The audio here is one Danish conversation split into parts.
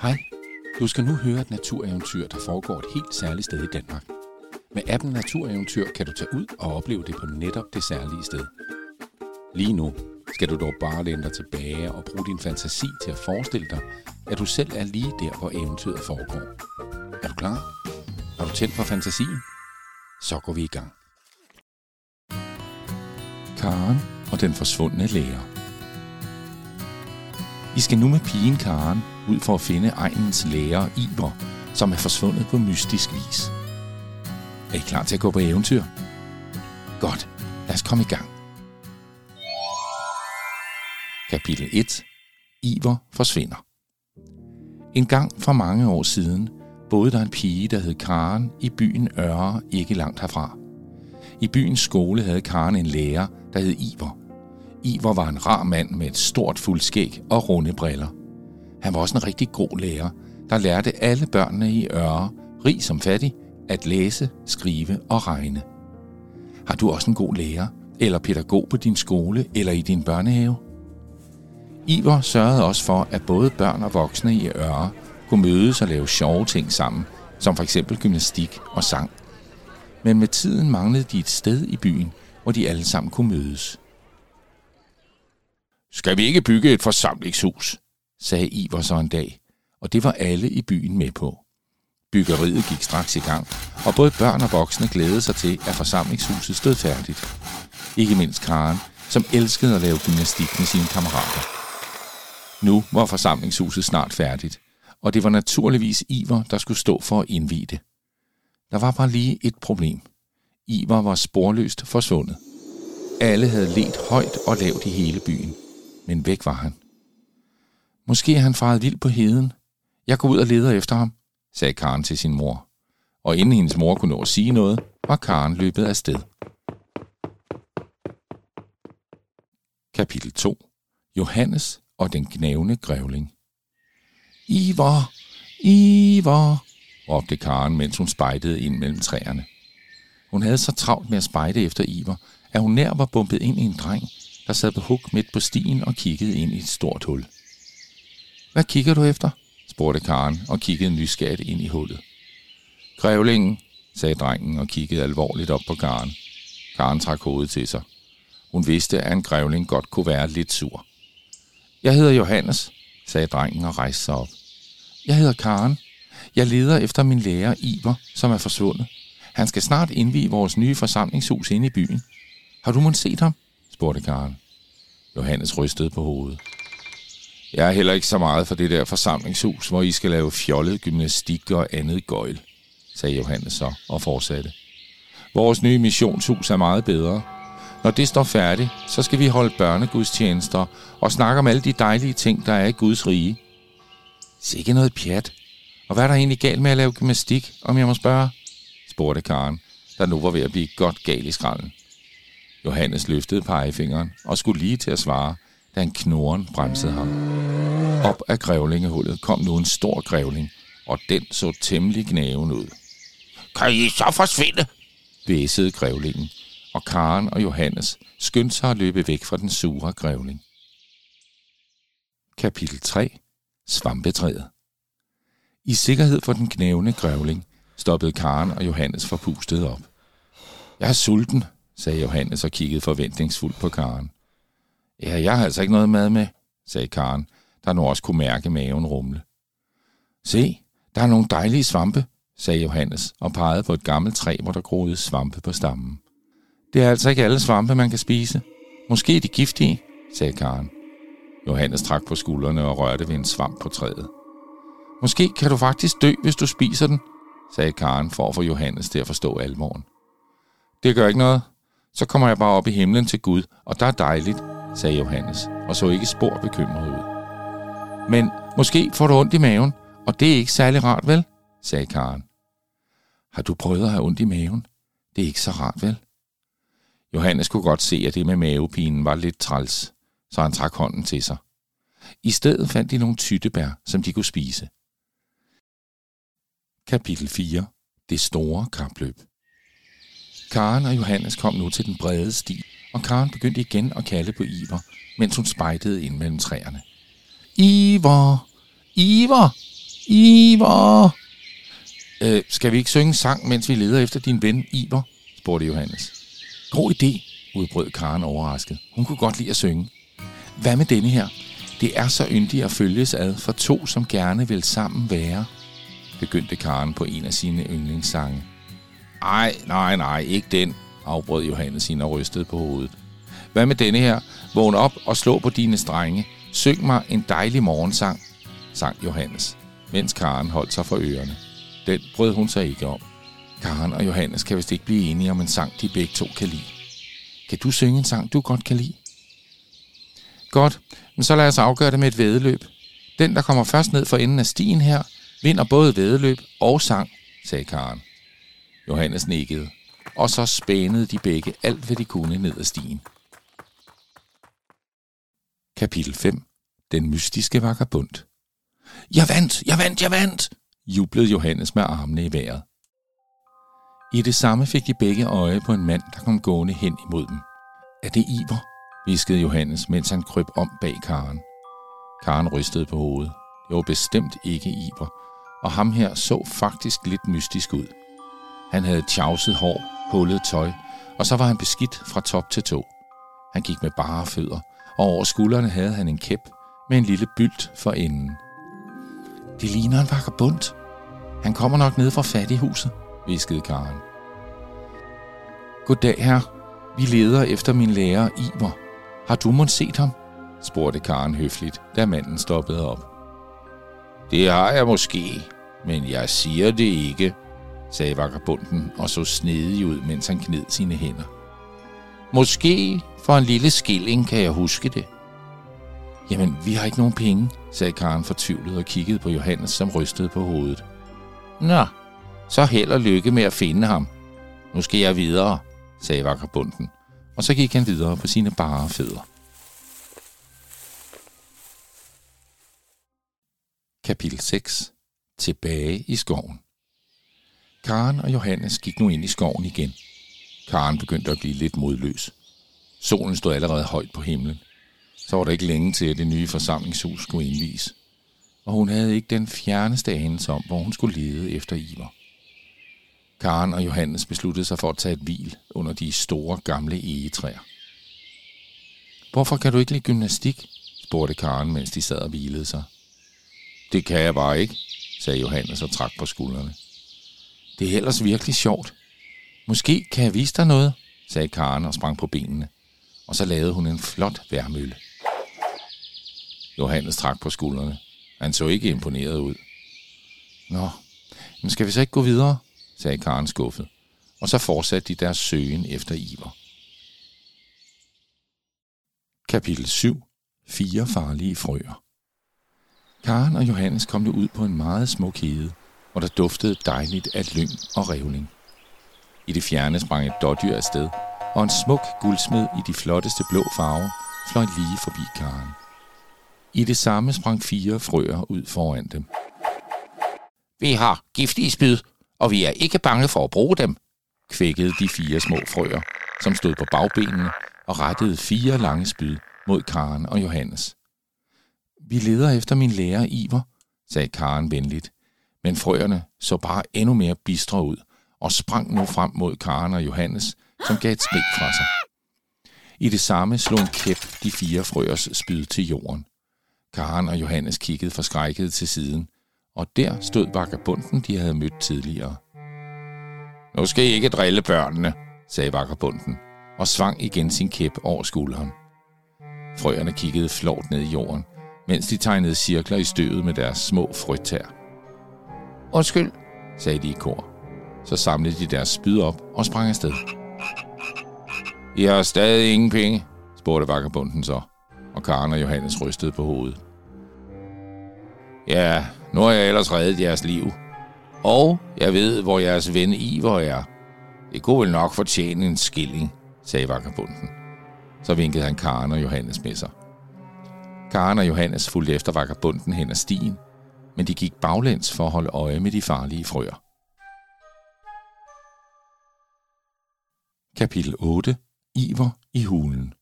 Hej, du skal nu høre et natureventyr, der foregår et helt særligt sted i Danmark. Med appen Natureventyr kan du tage ud og opleve det på netop det særlige sted. Lige nu skal du dog bare læne dig tilbage og bruge din fantasi til at forestille dig, at du selv er lige der, hvor eventyret foregår. Er du klar? Er du tændt for fantasien? Så går vi i gang. Karen og den forsvundne lærer. I skal nu med pigen Karen ud for at finde egnens lærer Iver, som er forsvundet på mystisk vis. Er I klar til at gå på eventyr? Godt, lad os komme i gang. Kapitel 1. Iver forsvinder. En gang for mange år siden boede der en pige, der hed Karen, i byen Øre, ikke langt herfra. I byens skole havde Karen en lærer, der hed Iver. Iver var en rar mand med et stort fuldskæg og runde briller. Han var også en rigtig god lærer, der lærte alle børnene i Øre, rig som fattig, at læse, skrive og regne. Har du også en god lærer, eller pædagog på din skole eller i din børnehave? Iver sørgede også for, at både børn og voksne i Øre kunne mødes og lave sjove ting sammen, som for eksempel gymnastik og sang. Men med tiden manglede de et sted i byen, hvor de alle sammen kunne mødes. Skal vi ikke bygge et forsamlingshus? Sagde Iver så en dag, og det var alle i byen med på. Byggeriet gik straks i gang, og både børn og voksne glædede sig til, at forsamlingshuset stod færdigt. Ikke mindst Karen, som elskede at lave gymnastik med sine kammerater. Nu var forsamlingshuset snart færdigt, og det var naturligvis Iver, der skulle stå for at indvide det. Der var bare lige et problem. Iver var sporløst forsvundet. Alle havde let højt og lavt i hele byen, men væk var han. Måske er han faret vild på heden. Jeg går ud og leder efter ham, sagde Karen til sin mor. Og inden hendes mor kunne nå at sige noget, var Karen løbet af sted. Kapitel 2. Johannes og den gnævne grævling. Ivar! Ivar! råbte Karen, mens hun spejdede ind mellem træerne. Hun havde så travlt med at spejde efter Ivar, at hun nær var bumpet ind i en dreng, der sad på huk midt på stien og kiggede ind i et stort hul. Hvad kigger du efter? spurgte Karen og kiggede nysgerrigt ind i hullet. Grævlingen, sagde drengen og kiggede alvorligt op på Karen. Karen trak hovedet til sig. Hun vidste, at en grævling godt kunne være lidt sur. Jeg hedder Johannes, sagde drengen og rejste sig op. Jeg hedder Karen. Jeg leder efter min lærer Iver, som er forsvundet. Han skal snart indvige vores nye forsamlingshus inde i byen. Har du måske set ham? spurgte Karen. Johannes rystede på hovedet. Jeg er heller ikke så meget for det der forsamlingshus, hvor I skal lave fjollet gymnastik og andet gøjl, sagde Johannes så og fortsatte. Vores nye missionshus er meget bedre. Når det står færdigt, så skal vi holde børnegudstjenester og snakke om alle de dejlige ting, der er i Guds rige. Sikke noget pjat. Og hvad er der egentlig galt med at lave gymnastik, om jeg må spørge? spurgte Karen, der nu var ved at blive godt gal i skralden. Johannes løftede pegefingeren og skulle lige til at svare, da en knoren bremsede ham. Op af grævlingehullet kom nu en stor grævling, og den så temmelig gnaven ud. Kan I så forsvinde? væsede grævlingen, og Karen og Johannes skyndte sig at løbe væk fra den sure grævling. Kapitel 3. Svampetræet I sikkerhed for den knævende grævling stoppede Karen og Johannes forpustet op. Jeg er sulten, sagde Johannes og kiggede forventningsfuldt på Karen. Ja, jeg har altså ikke noget mad med, sagde Karen, der nu også kunne mærke maven rumle. Se, der er nogle dejlige svampe, sagde Johannes og pegede på et gammelt træ, hvor der groede svampe på stammen. Det er altså ikke alle svampe, man kan spise. Måske er de giftige, sagde Karen. Johannes trak på skuldrene og rørte ved en svamp på træet. Måske kan du faktisk dø, hvis du spiser den, sagde Karen for at få Johannes til at forstå alvoren. Det gør ikke noget. Så kommer jeg bare op i himlen til Gud, og der er dejligt, sagde Johannes, og så ikke spor bekymret ud. Men måske får du ondt i maven, og det er ikke særlig rart, vel? sagde Karen. Har du prøvet at have ondt i maven? Det er ikke så rart, vel? Johannes kunne godt se, at det med mavepinen var lidt træls, så han trak hånden til sig. I stedet fandt de nogle tyttebær, som de kunne spise. Kapitel 4. Det store kapløb. Karen og Johannes kom nu til den brede sti, og Karen begyndte igen at kalde på Iver, mens hun spejtede ind mellem træerne. Iver! Iver! Iver! Øh, skal vi ikke synge en sang, mens vi leder efter din ven Iver? spurgte Johannes. God idé, udbrød Karen overrasket. Hun kunne godt lide at synge. Hvad med denne her? Det er så yndigt at følges ad for to, som gerne vil sammen være, begyndte Karen på en af sine yndlingssange. Ej, nej, nej, ikke den, afbrød Johannes hende og rystede på hovedet. Hvad med denne her? Vågn op og slå på dine strenge. Syng mig en dejlig morgensang, sang Johannes, mens Karen holdt sig for ørerne. Den brød hun sig ikke om. Karen og Johannes kan vist ikke blive enige om en sang, de begge to kan lide. Kan du synge en sang, du godt kan lide? Godt, men så lad os afgøre det med et vedeløb. Den, der kommer først ned for enden af stien her, vinder både vedeløb og sang, sagde Karen. Johannes nikkede, og så spænede de begge alt, hvad de kunne ned ad stien. Kapitel 5. Den mystiske vagabund. Jeg vandt, jeg vandt, jeg vandt, jublede Johannes med armene i vejret. I det samme fik de begge øje på en mand, der kom gående hen imod dem. Er det Iver? viskede Johannes, mens han krøb om bag Karen. Karen rystede på hovedet. Det var bestemt ikke Iver, og ham her så faktisk lidt mystisk ud. Han havde tjavset hår, hullet tøj, og så var han beskidt fra top til tå. Han gik med bare fødder, og over skuldrene havde han en kæp med en lille bylt for enden. Det ligner en vagabund. Han kommer nok ned fra fattighuset, viskede Karen. Goddag, her. Vi leder efter min lærer Iver. Har du måske set ham? spurgte Karen høfligt, da manden stoppede op. Det har jeg måske, men jeg siger det ikke, sagde vagabunden og så snedig ud, mens han kned sine hænder. Måske for en lille skilling kan jeg huske det. Jamen, vi har ikke nogen penge, sagde Karen fortvivlet og kiggede på Johannes, som rystede på hovedet. Nå, så held og lykke med at finde ham. Nu skal jeg videre, sagde vagabunden, og så gik han videre på sine bare fødder. Kapitel 6. Tilbage i skoven. Karen og Johannes gik nu ind i skoven igen. Karen begyndte at blive lidt modløs. Solen stod allerede højt på himlen. Så var der ikke længe til, at det nye forsamlingshus skulle indvies. Og hun havde ikke den fjerneste anelse om, hvor hun skulle lede efter Iver. Karen og Johannes besluttede sig for at tage et hvil under de store gamle egetræer. Hvorfor kan du ikke lide gymnastik? spurgte Karen, mens de sad og hvilede sig. Det kan jeg bare ikke, sagde Johannes og trak på skuldrene. Det er ellers virkelig sjovt. Måske kan jeg vise dig noget, sagde Karen og sprang på benene. Og så lavede hun en flot værmølle. Johannes trak på skuldrene. Han så ikke imponeret ud. Nå, men skal vi så ikke gå videre, sagde Karen skuffet. Og så fortsatte de deres søgen efter Iver. Kapitel 7. Fire farlige frøer. Karen og Johannes kom nu ud på en meget smuk hede, hvor der duftede dejligt af lyng og revling. I det fjerne sprang et dårdyr afsted, og en smuk guldsmed i de flotteste blå farver fløj lige forbi Karen. I det samme sprang fire frøer ud foran dem. Vi har giftige spyd, og vi er ikke bange for at bruge dem, kvækkede de fire små frøer, som stod på bagbenene og rettede fire lange spyd mod Karen og Johannes. Vi leder efter min lærer Iver, sagde Karen venligt, men frøerne så bare endnu mere bistre ud og sprang nu frem mod Karen og Johannes, som gav et smæk fra sig. I det samme slog en kæp de fire frøers spyd til jorden. Karen og Johannes kiggede forskrækket til siden, og der stod vagabunden, de havde mødt tidligere. Nu skal I ikke drille børnene, sagde vagabunden, og svang igen sin kæp over skulderen. Frøerne kiggede flot ned i jorden, mens de tegnede cirkler i støvet med deres små frøtær. Undskyld, sagde de i kor. Så samlede de deres spyd op og sprang afsted. I har stadig ingen penge, spurgte vagabunden så, og Karen og Johannes rystede på hovedet. Ja, nu har jeg ellers reddet jeres liv. Og jeg ved, hvor jeres ven Iver er. Det kunne vel nok fortjene en skilling, sagde vagabunden. Så vinkede han Karen og Johannes med sig. Karen og Johannes fulgte efter vagabunden hen ad stien, men de gik baglæns for at holde øje med de farlige frøer. Kapitel 8. Iver i hulen.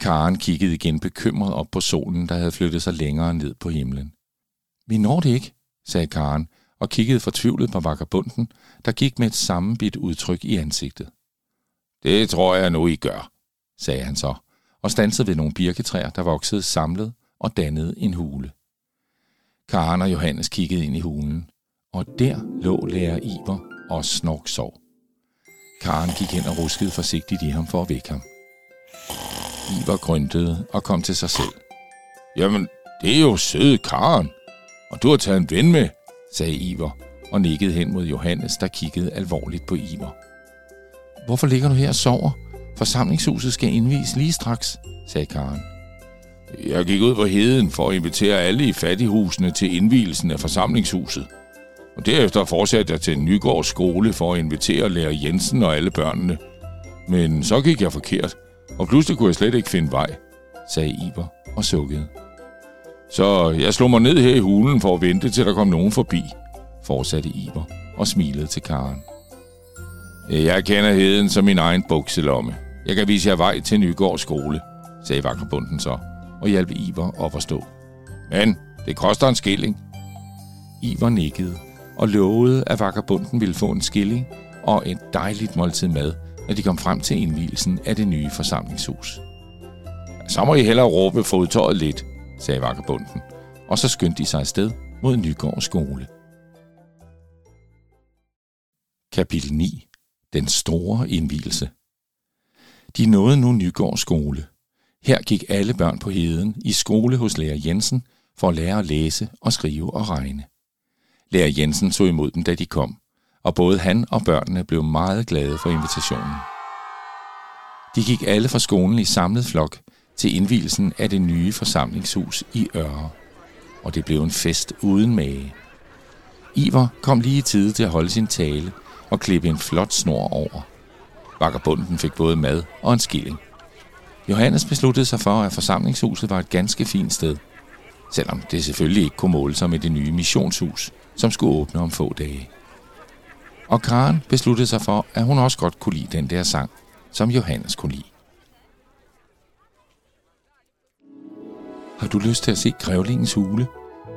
Karen kiggede igen bekymret op på solen, der havde flyttet sig længere ned på himlen. Vi når det ikke, sagde Karen og kiggede fortvivlet på vagabunden, der gik med et sammenbidt udtryk i ansigtet. Det tror jeg nu, I gør, sagde han så, og stansede ved nogle birketræer, der voksede samlet og dannede en hule. Karen og Johannes kiggede ind i hulen, og der lå lærer Iver og snork sov. Karen gik hen og ruskede forsigtigt i ham for at vække ham. Iver grøntede og kom til sig selv. Jamen, det er jo søde Karen, og du har taget en ven med, sagde Iver og nikkede hen mod Johannes, der kiggede alvorligt på Iver. Hvorfor ligger du her og sover? Forsamlingshuset skal indvies lige straks, sagde Karen. Jeg gik ud på heden for at invitere alle i fattighusene til indvielsen af forsamlingshuset. Og derefter fortsatte jeg til Nygårds skole for at invitere lærer Jensen og alle børnene. Men så gik jeg forkert, og pludselig kunne jeg slet ikke finde vej, sagde Iver og sukkede. Så jeg slog mig ned her i hulen for at vente til der kom nogen forbi, fortsatte Iver og smilede til Karen. Jeg kender heden som min egen bukselomme. Jeg kan vise jer vej til Nygårds skole, sagde vagterbunden så, og hjalp Iver op at stå. Men det koster en skilling. Iver nikkede og lovede, at vagterbunden ville få en skilling og et dejligt måltid mad, når de kom frem til indvielsen af det nye forsamlingshus. Så må I hellere råbe fodtøjet lidt, sagde vagterbunden, og så skyndte de sig afsted mod Nygård skole. Kapitel 9. Den store indvielse. De nåede nu Nygård skole. Her gik alle børn på heden i skole hos lærer Jensen for at lære at læse og skrive og regne. Lærer Jensen så imod dem, da de kom, og både han og børnene blev meget glade for invitationen. De gik alle fra skolen i samlet flok til indvielsen af det nye forsamlingshus i Øre, og det blev en fest uden mage. Iver kom lige i tide til at holde sin tale og klippe en flot snor over. Vagabunden fik både mad og en skilling. Johannes besluttede sig for, at forsamlingshuset var et ganske fint sted, selvom det selvfølgelig ikke kunne måle sig med det nye missionshus, som skulle åbne om få dage. Og Karen besluttede sig for, at hun også godt kunne lide den der sang, som Johannes kunne lide. Har du lyst til at se grævlingens hule?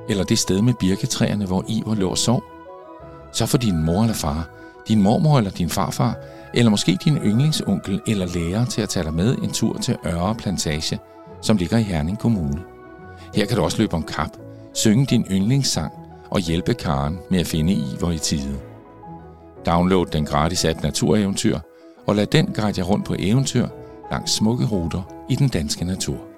Eller det sted med birketræerne, hvor Iver lå og sov? Så får din mor eller far, din mormor eller din farfar, eller måske din yndlingsonkel eller lærer til at tage dig med en tur til Øre Plantage, som ligger i Herning Kommune. Her kan du også løbe om kap, synge din yndlingssang og hjælpe Karen med at finde Iver i tide. Download den gratis app Natureventyr, og lad den guide jer rundt på eventyr langs smukke ruter i den danske natur.